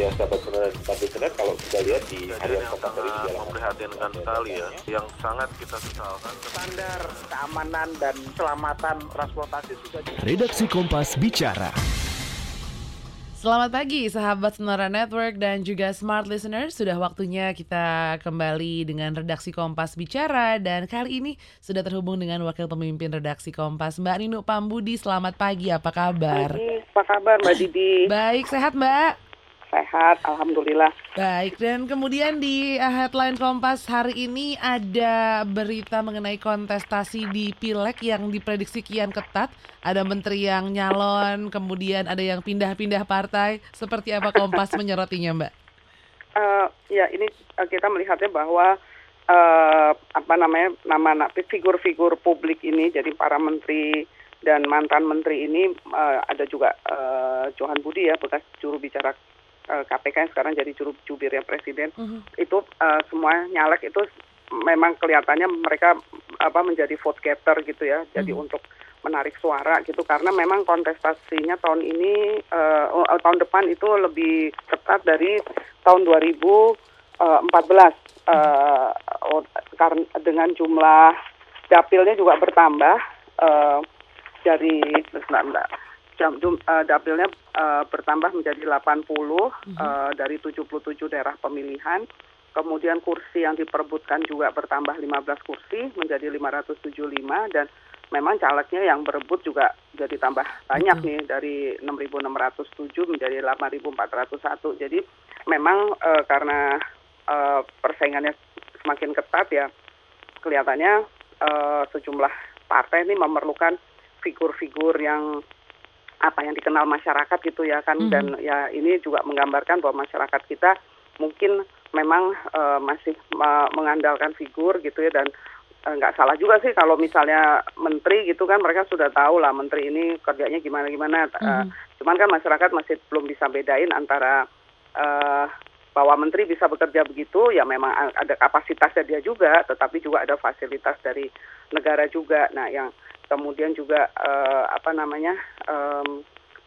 ya sahabat benar dan sahabat benar kalau kita lihat di harian yang hari ini sangat dalam memprihatinkan sekali ya, yang sangat kita sesalkan. standar keamanan dan keselamatan transportasi sudah Redaksi Kompas bicara. Selamat pagi sahabat Sonora Network dan juga Smart Listener. Sudah waktunya kita kembali dengan redaksi Kompas bicara dan kali ini sudah terhubung dengan wakil pemimpin redaksi Kompas Mbak Ninu Pambudi. Selamat pagi, apa kabar? Pagi, apa kabar Mbak Didi? Baik, sehat Mbak? Sehat, Alhamdulillah. Baik, dan kemudian di uh, headline Kompas hari ini ada berita mengenai kontestasi di Pileg yang diprediksi kian ketat. Ada menteri yang nyalon, kemudian ada yang pindah-pindah partai. Seperti apa Kompas menyerotinya, Mbak? Eh, ya ini eh, kita melihatnya bahwa eh, apa namanya nama figur-figur publik ini, jadi para menteri dan mantan menteri ini eh, ada juga eh, Johan Budi ya bekas juru bicara eh, KPK yang sekarang jadi juru jubirnya presiden. Itu eh, semua nyalek itu memang kelihatannya mereka apa menjadi vote getter gitu ya. Jadi untuk menarik suara gitu karena memang kontestasinya tahun ini oh, tahun depan itu lebih ketat dari tahun 2014 eh, oh, karena dengan jumlah dapilnya juga bertambah eh, dari. Jam, jum- eh, dapilnya eh, bertambah menjadi 80 eh, dari 77 daerah pemilihan. Kemudian kursi yang diperebutkan juga bertambah 15 kursi menjadi 575 dan memang calegnya yang berebut juga jadi tambah banyak nih dari 6.607 menjadi 8.401. Jadi memang eh, karena eh, persaingannya semakin ketat ya kelihatannya eh, sejumlah partai ini memerlukan figur-figur yang apa yang dikenal masyarakat gitu ya kan. Dan ya ini juga menggambarkan bahwa masyarakat kita mungkin memang eh, masih ma- mengandalkan figur gitu ya. Dan eh, nggak salah juga sih kalau misalnya menteri gitu kan mereka sudah tahu lah menteri ini kerjanya gimana gimana. Eh, cuman kan masyarakat masih belum bisa bedain antara eh, bahwa menteri bisa bekerja begitu ya memang ada kapasitasnya dia juga tetapi juga ada fasilitas dari negara juga. Nah yang kemudian juga eh, apa namanya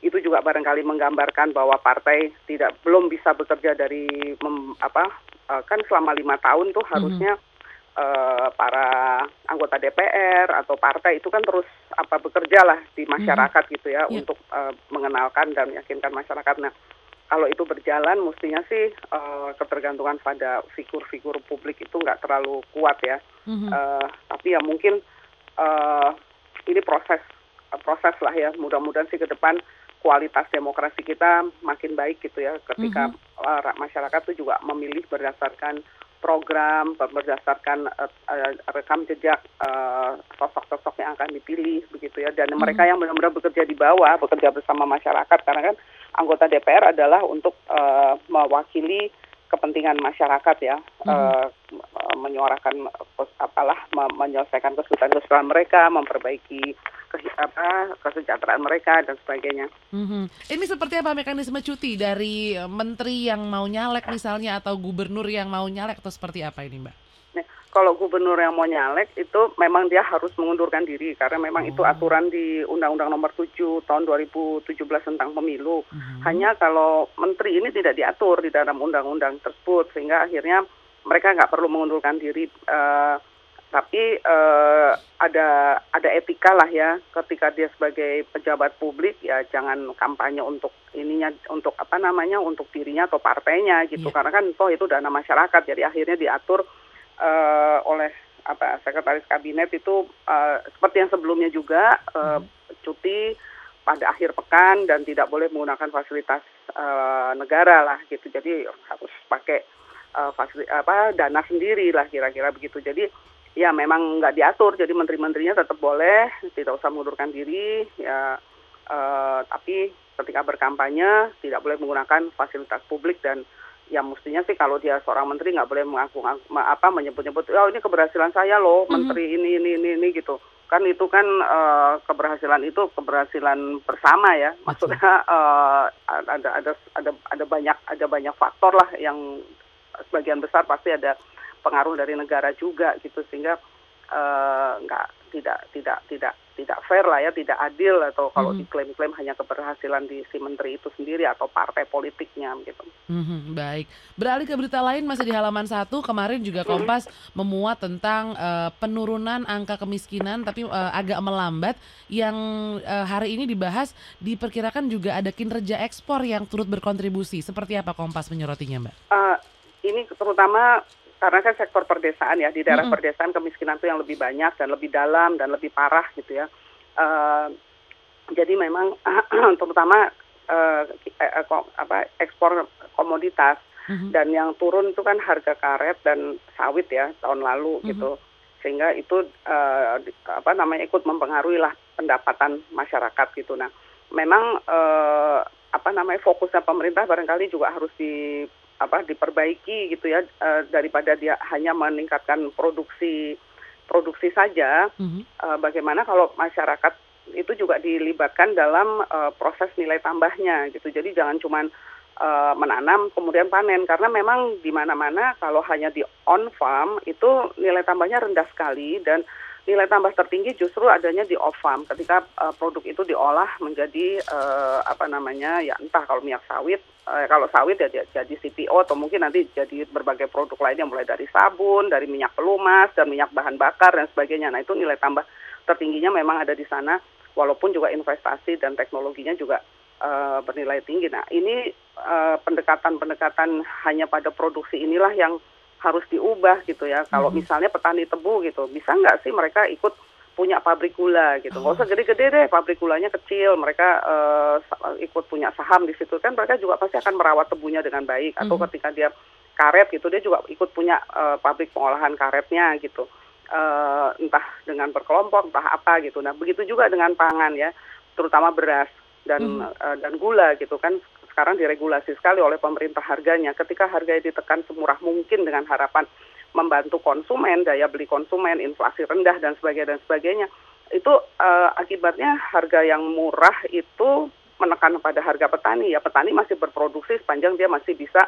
itu juga barangkali menggambarkan bahwa partai tidak belum bisa bekerja dari mem- apa eh, kan selama lima tahun tuh harusnya eh, para anggota DPR atau partai itu kan terus apa bekerja lah di masyarakat gitu ya Iya. untuk eh, mengenalkan dan meyakinkan masyarakat. Nah kalau itu berjalan mestinya sih eh, ketergantungan pada figur-figur publik itu nggak terlalu kuat ya. Eh, tapi ya mungkin ini proses proses lah ya. Mudah-mudahan sih ke depan kualitas demokrasi kita makin baik gitu ya. Ketika eh, ra- masyarakat itu juga memilih berdasarkan program ber- berdasarkan eh, eh, rekam jejak eh, sosok-sosok yang akan dipilih begitu ya. Dan mereka yang benar-benar bekerja di bawah bekerja bersama masyarakat. Karena kan anggota DPR adalah untuk eh, mewakili kepentingan masyarakat ya eh, eh, menyuarakan apalah me- menyelesaikan kesulitan-kesulitan mereka memperbaiki ke- apa kesejahteraan mereka dan sebagainya. Mhm. Ini seperti apa mekanisme cuti dari eh, menteri yang mau nyalek misalnya atau gubernur yang mau nyalek atau seperti apa ini, Mbak? Kalau gubernur yang mau nyalek itu memang dia harus mengundurkan diri karena memang itu aturan di Undang-Undang Nomor 7 tahun 2017 tentang pemilu. Hanya kalau menteri ini tidak diatur di dalam undang-undang tersebut sehingga akhirnya mereka nggak perlu mengundurkan diri. eh, tapi eh, ada ada etika lah ya ketika dia sebagai pejabat publik ya jangan kampanye untuk ininya untuk apa namanya untuk dirinya atau partainya gitu Iya. karena kan toh itu dana masyarakat jadi akhirnya diatur eh, oleh apa sekretaris kabinet itu eh, seperti yang sebelumnya juga eh, cuti pada akhir pekan dan tidak boleh menggunakan fasilitas eh, negara lah gitu. Jadi harus pakai eh, fasili- apa dana sendiri lah kira-kira begitu. Jadi ya memang nggak diatur. Jadi menteri-menterinya tetap boleh tidak usah mengundurkan diri ya eh, tapi ketika berkampanye tidak boleh menggunakan fasilitas publik dan ya mestinya sih kalau dia seorang menteri nggak boleh mengaku apa menyebut-nyebut oh ini keberhasilan saya loh menteri ini ini ini ini gitu. Kan itu kan eh, keberhasilan itu keberhasilan bersama ya. Maksudnya eh, ada ada ada ada banyak ada banyak faktor lah yang sebagian besar pasti ada pengaruh dari negara juga gitu sehingga eh, nggak tidak tidak tidak tidak fair lah ya, tidak adil atau kalau Mhm. diklaim-klaim hanya keberhasilan di si menteri itu sendiri atau partai politiknya gitu. Mhm, baik. Beralih ke berita lain masih di halaman satu kemarin juga Kompas memuat tentang eh, penurunan angka kemiskinan tapi eh, agak melambat yang eh, hari ini dibahas diperkirakan juga ada kinerja ekspor yang turut berkontribusi. Seperti apa Kompas menyorotinya, Mbak? Eh, ini terutama karena kan sektor perdesaan ya di daerah perdesaan kemiskinan itu yang lebih banyak dan lebih dalam dan lebih parah gitu ya. Eh, jadi memang terutama eh, ko- apa ekspor komoditas Mhm. dan yang turun itu kan harga karet dan sawit ya tahun lalu Mhm. gitu sehingga itu di- apa namanya ikut mempengaruhi lah pendapatan masyarakat gitu nah memang eh, apa namanya fokusnya pemerintah barangkali juga harus di apa diperbaiki gitu ya eh, daripada dia hanya meningkatkan produksi produksi saja Mhm. eh, bagaimana kalau masyarakat itu juga dilibatkan dalam eh, proses nilai tambahnya gitu. Jadi jangan cuman eh, menanam kemudian panen karena memang di mana-mana kalau hanya di on farm itu nilai tambahnya rendah sekali dan nilai tambah tertinggi justru adanya di off farm ketika eh, produk itu diolah menjadi eh, apa namanya ya entah kalau minyak sawit eh, kalau sawit ya jadi CPO atau mungkin nanti jadi berbagai produk lainnya mulai dari sabun, dari minyak pelumas dan minyak bahan bakar dan sebagainya. Nah, itu nilai tambah tertingginya memang ada di sana walaupun juga investasi dan teknologinya juga eh, bernilai tinggi. Nah, ini pendekatan-pendekatan hanya pada produksi inilah yang harus diubah gitu ya. Kalau Mhm. misalnya petani tebu gitu, bisa nggak sih mereka ikut punya pabrik gula gitu. Nggak usah gede-gede deh, pabrik gulanya kecil. Mereka sa- ikut punya saham di situ kan mereka juga pasti akan merawat tebunya dengan baik. Atau Mhm. ketika dia karet gitu, dia juga ikut punya eh, pabrik pengolahan karetnya gitu. Eh, entah dengan berkelompok, entah apa gitu. Nah, begitu juga dengan pangan ya, terutama beras dan Mhm. eh, dan gula gitu kan sekarang diregulasi sekali oleh pemerintah harganya. Ketika harganya ditekan semurah mungkin dengan harapan membantu konsumen, daya beli konsumen, inflasi rendah dan sebagainya dan sebagainya. Itu eh, akibatnya harga yang murah itu menekan pada harga petani. Ya petani masih berproduksi sepanjang dia masih bisa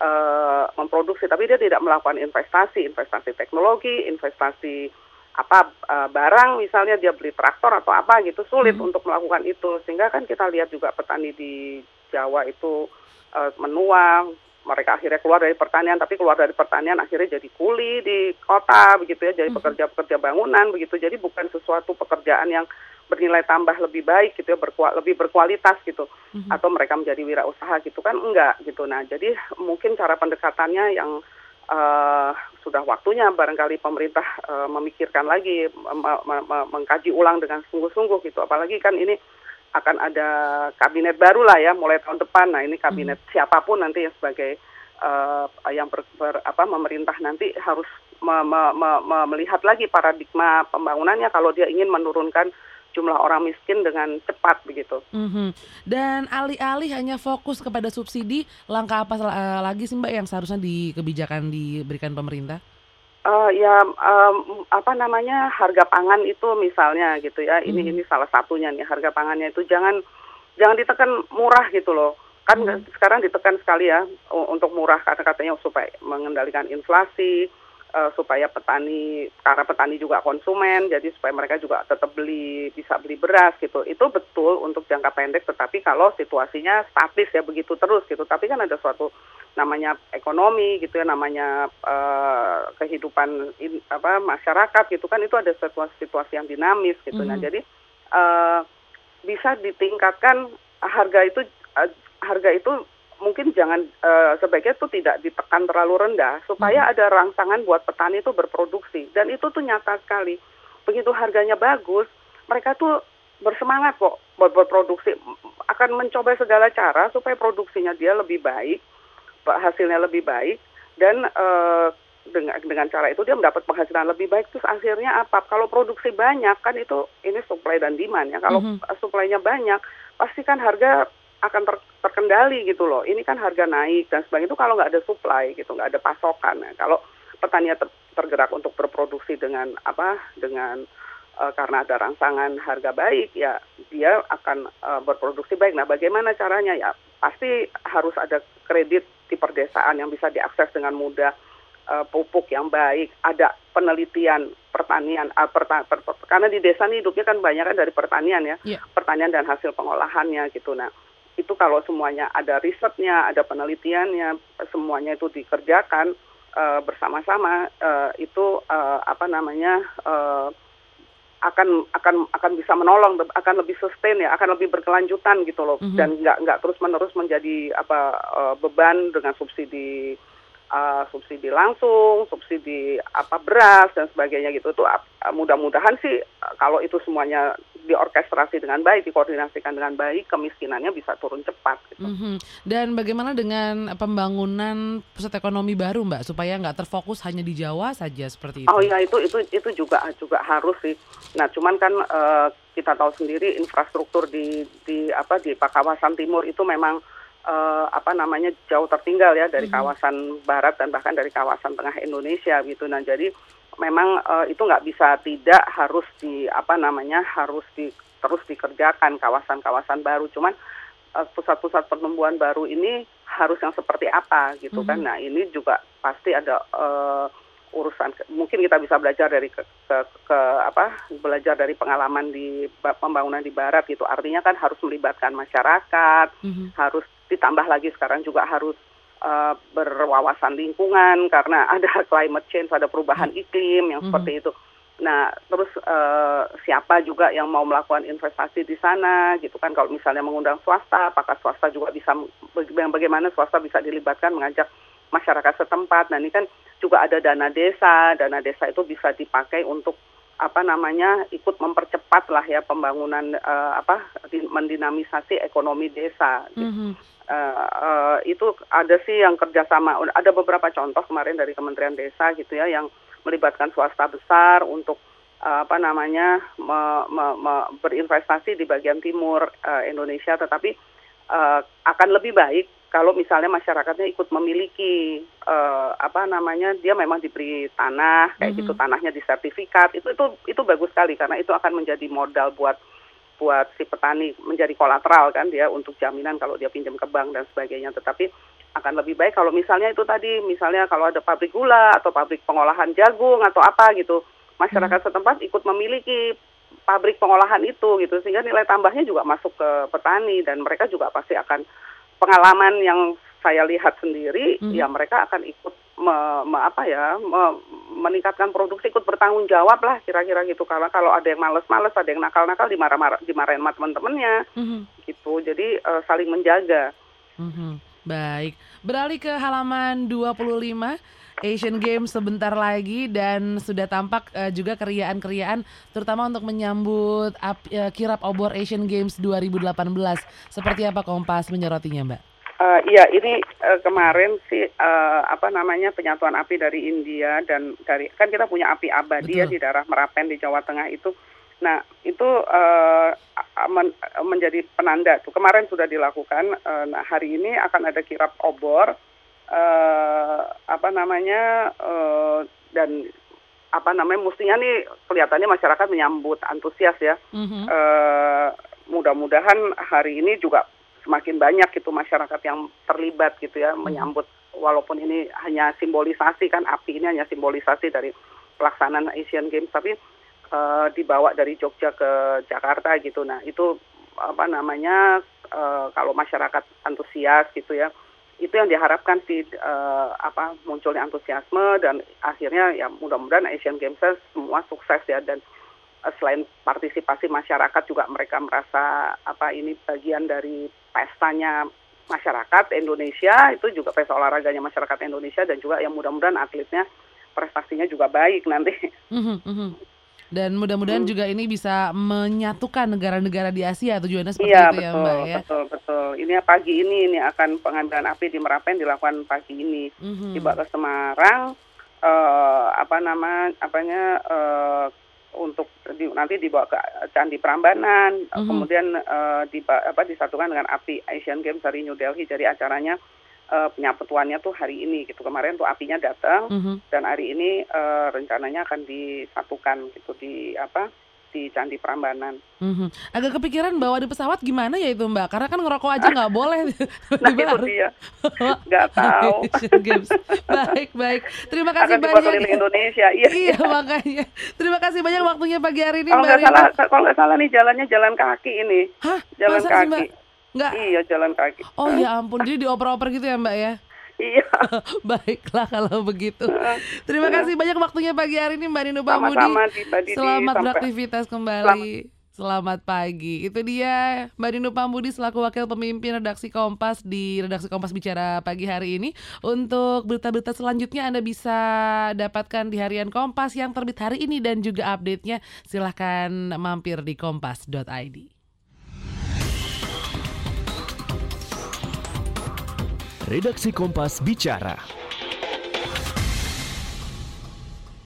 eh, memproduksi, tapi dia tidak melakukan investasi, investasi teknologi, investasi apa eh, barang misalnya dia beli traktor atau apa gitu sulit Mhm. untuk melakukan itu sehingga kan kita lihat juga petani di Jawa itu eh, menua mereka akhirnya keluar dari pertanian tapi keluar dari pertanian akhirnya jadi kuli di kota begitu ya jadi Mhm. pekerja-pekerja bangunan begitu jadi bukan sesuatu pekerjaan yang bernilai tambah lebih baik gitu ya berkua- lebih berkualitas gitu Mhm. atau mereka menjadi wirausaha gitu kan enggak gitu nah jadi mungkin cara pendekatannya yang eh, sudah waktunya barangkali pemerintah eh, memikirkan lagi me- me- me- mengkaji ulang dengan sungguh-sungguh gitu apalagi kan ini akan ada kabinet baru lah ya mulai tahun depan nah ini kabinet siapa pun nanti yang sebagai eh, yang ber, ber- apa memerintah nanti harus me- me- me- me- melihat lagi paradigma pembangunannya kalau dia ingin menurunkan jumlah orang miskin dengan cepat begitu. Mhm. Dan alih-alih hanya fokus kepada subsidi, langkah apa eh, lagi sih Mbak yang seharusnya di kebijakan diberikan pemerintah? Eh, ya em, apa namanya harga pangan itu misalnya gitu ya ini Mhm. ini salah satunya nih harga pangannya itu jangan jangan ditekan murah gitu loh kan Mhm. sekarang ditekan sekali ya untuk murah karena katanya supaya mengendalikan inflasi eh, supaya petani karena petani juga konsumen jadi supaya mereka juga tetap beli bisa beli beras gitu itu betul untuk jangka pendek tetapi kalau situasinya statis ya begitu terus gitu tapi kan ada suatu namanya ekonomi gitu ya namanya eh, kehidupan in- apa masyarakat gitu kan itu ada situasi situasi yang dinamis gitu. Nah Mhm. jadi eh, bisa ditingkatkan harga itu eh, harga itu mungkin jangan eh, sebaiknya itu tidak ditekan terlalu rendah supaya ada rangsangan buat petani itu berproduksi. Dan itu tuh nyata sekali. Begitu harganya bagus mereka tuh bersemangat kok buat berproduksi akan mencoba segala cara supaya produksinya dia lebih baik hasilnya lebih baik dan eh, dengan dengan cara itu dia mendapat penghasilan lebih baik. Terus akhirnya apa? Kalau produksi banyak kan itu ini supply dan demand ya. Kalau Mhm. supply-nya banyak pasti kan harga akan ter- terkendali gitu loh. Ini kan harga naik dan sebagainya. Itu kalau nggak ada supply gitu nggak ada pasokan Nah, kalau petani ter- tergerak untuk berproduksi dengan apa? Dengan eh, karena ada rangsangan harga baik ya dia akan eh, berproduksi baik. Nah bagaimana caranya? Ya pasti harus ada kredit di perdesaan yang bisa diakses dengan mudah eh, pupuk yang baik, ada penelitian pertanian, eh, perta- per- per- karena di desa nih hidupnya kan banyak kan dari pertanian ya, Iya. pertanian dan hasil pengolahannya gitu. Nah, itu kalau semuanya ada risetnya, ada penelitiannya, semuanya itu dikerjakan eh, bersama-sama, eh, itu eh, apa namanya eh, akan akan akan bisa menolong, akan lebih sustain ya, akan lebih berkelanjutan gitu loh, Mhm. dan nggak nggak terus menerus menjadi apa eh, beban dengan subsidi eh, subsidi langsung, subsidi apa beras dan sebagainya gitu. Itu ap- mudah-mudahan sih eh, kalau itu semuanya diorkestrasi dengan baik, dikoordinasikan dengan baik, kemiskinannya bisa turun cepat. Gitu. Mhm. Dan bagaimana dengan pembangunan pusat ekonomi baru, Mbak, supaya nggak terfokus hanya di Jawa saja seperti itu? Oh ya itu itu itu juga juga harus sih. Nah cuman kan eh, kita tahu sendiri infrastruktur di di apa di kawasan timur itu memang eh, apa namanya jauh tertinggal ya dari Mhm. kawasan barat dan bahkan dari kawasan tengah Indonesia gitu. Nah jadi memang eh, itu nggak bisa tidak harus di apa namanya harus di terus dikerjakan kawasan-kawasan baru. Cuman eh, pusat-pusat pertumbuhan baru ini harus yang seperti apa gitu kan. Mhm. Nah ini juga pasti ada eh, urusan. Mungkin kita bisa belajar dari ke, ke, ke apa belajar dari pengalaman di ba- pembangunan di barat gitu. Artinya kan harus melibatkan masyarakat Mhm. harus ditambah lagi sekarang juga harus eh, berwawasan lingkungan karena ada climate change ada perubahan iklim yang Mhm. seperti itu. Nah terus eh, siapa juga yang mau melakukan investasi di sana gitu kan? Kalau misalnya mengundang swasta apakah swasta juga bisa baga- bagaimana swasta bisa dilibatkan mengajak masyarakat setempat? Nah ini kan juga ada dana desa dana desa itu bisa dipakai untuk apa namanya ikut mempercepat lah ya pembangunan eh, apa di- mendinamisasi ekonomi desa gitu. Mhm. Eh, eh, itu ada sih yang kerjasama ada beberapa contoh kemarin dari Kementerian Desa gitu ya yang melibatkan swasta besar untuk eh, apa namanya me- me- me- berinvestasi di bagian timur eh, Indonesia tetapi eh, akan lebih baik kalau misalnya masyarakatnya ikut memiliki eh, apa namanya dia memang diberi tanah kayak Mhm. gitu tanahnya disertifikat itu itu itu bagus sekali karena itu akan menjadi modal buat buat si petani menjadi kolateral kan dia untuk jaminan kalau dia pinjam ke bank dan sebagainya tetapi akan lebih baik kalau misalnya itu tadi misalnya kalau ada pabrik gula atau pabrik pengolahan jagung atau apa gitu masyarakat setempat ikut memiliki pabrik pengolahan itu gitu sehingga nilai tambahnya juga masuk ke petani dan mereka juga pasti akan pengalaman yang saya lihat sendiri Mhm. ya mereka akan ikut me- me- apa ya me- meningkatkan produksi ikut bertanggung jawab lah kira-kira gitu karena kalau ada yang males-males ada yang nakal-nakal dimarah-marah dimarahin sama teman-temannya Mhm. gitu jadi eh, saling menjaga Mhm. Baik, beralih ke halaman 25 Asian Games sebentar lagi dan sudah tampak eh, juga keriaan-keriaan terutama untuk menyambut ap- eh, kirap obor Asian Games 2018. Seperti apa Kompas menyorotinya, Mbak? Eh, iya, ini eh, kemarin sih eh, apa namanya penyatuan api dari India dan dari kan kita punya api abadi ya di daerah Merapen di Jawa Tengah itu. Nah itu a- men- menjadi penanda tuh kemarin sudah dilakukan. eh, nah hari ini akan ada kirap obor apa namanya eh, dan apa namanya mestinya nih kelihatannya masyarakat menyambut antusias ya. Mhm. eh, mudah-mudahan hari ini juga semakin banyak gitu masyarakat yang terlibat gitu ya menyambut. Walaupun ini hanya simbolisasi kan api ini hanya simbolisasi dari pelaksanaan Asian Games tapi eh, dibawa dari Jogja ke Jakarta gitu. Nah itu apa namanya eh, kalau masyarakat antusias gitu ya itu yang diharapkan sih eh, apa munculnya antusiasme dan akhirnya ya mudah-mudahan Asian Games semua sukses ya dan eh, selain partisipasi masyarakat juga mereka merasa apa ini bagian dari pestanya masyarakat Indonesia itu juga pesta olahraganya masyarakat Indonesia dan juga yang mudah-mudahan atletnya prestasinya juga baik nanti. Mhm, mhm. Dan mudah-mudahan Hmm. juga ini bisa menyatukan negara-negara di Asia tujuannya seperti Iya itu ya, betul Mbak ya. betul betul. Ini pagi ini ini akan pengambilan api di Merapen dilakukan pagi ini. Mhm. Tiba ke Semarang eh apa nama apanya eh untuk di, nanti dibawa ke Candi Prambanan Mhm. kemudian eh diba- apa disatukan dengan api Asian Games dari New Delhi jadi acaranya eh, penyaputuannya tuh hari ini gitu kemarin tuh apinya datang Mhm. dan hari ini eh, rencananya akan disatukan gitu di apa di Candi Prambanan. Mhm. Agak kepikiran bawa di pesawat gimana ya itu Mbak? Karena kan ngerokok aja nggak boleh. Nah itu dia, nggak tahu. Baik, baik. Terima kasih Akan banyak. keliling Indonesia. Iya. Iya makanya. Terima kasih banyak waktunya pagi hari ini Kalau nggak salah, kalau nggak salah nih jalannya jalan kaki ini. Hah? Jalan Masa kaki. Mbak? Nggak. Iya jalan kaki. Oh ya ampun, jadi dioper-oper gitu ya Mbak ya? Iya. Baiklah kalau begitu. Terima kasih banyak waktunya pagi hari ini Mbak Nino Pamudi. Selamat Sampai- beraktivitas kembali. Selamat pagi. Itu dia Mbak Nino Pambudi selaku wakil pemimpin redaksi Kompas di redaksi Kompas bicara pagi hari ini. Untuk berita-berita selanjutnya Anda bisa dapatkan di harian Kompas yang terbit hari ini dan juga update-nya silahkan mampir di kompas.id. Redaksi Kompas Bicara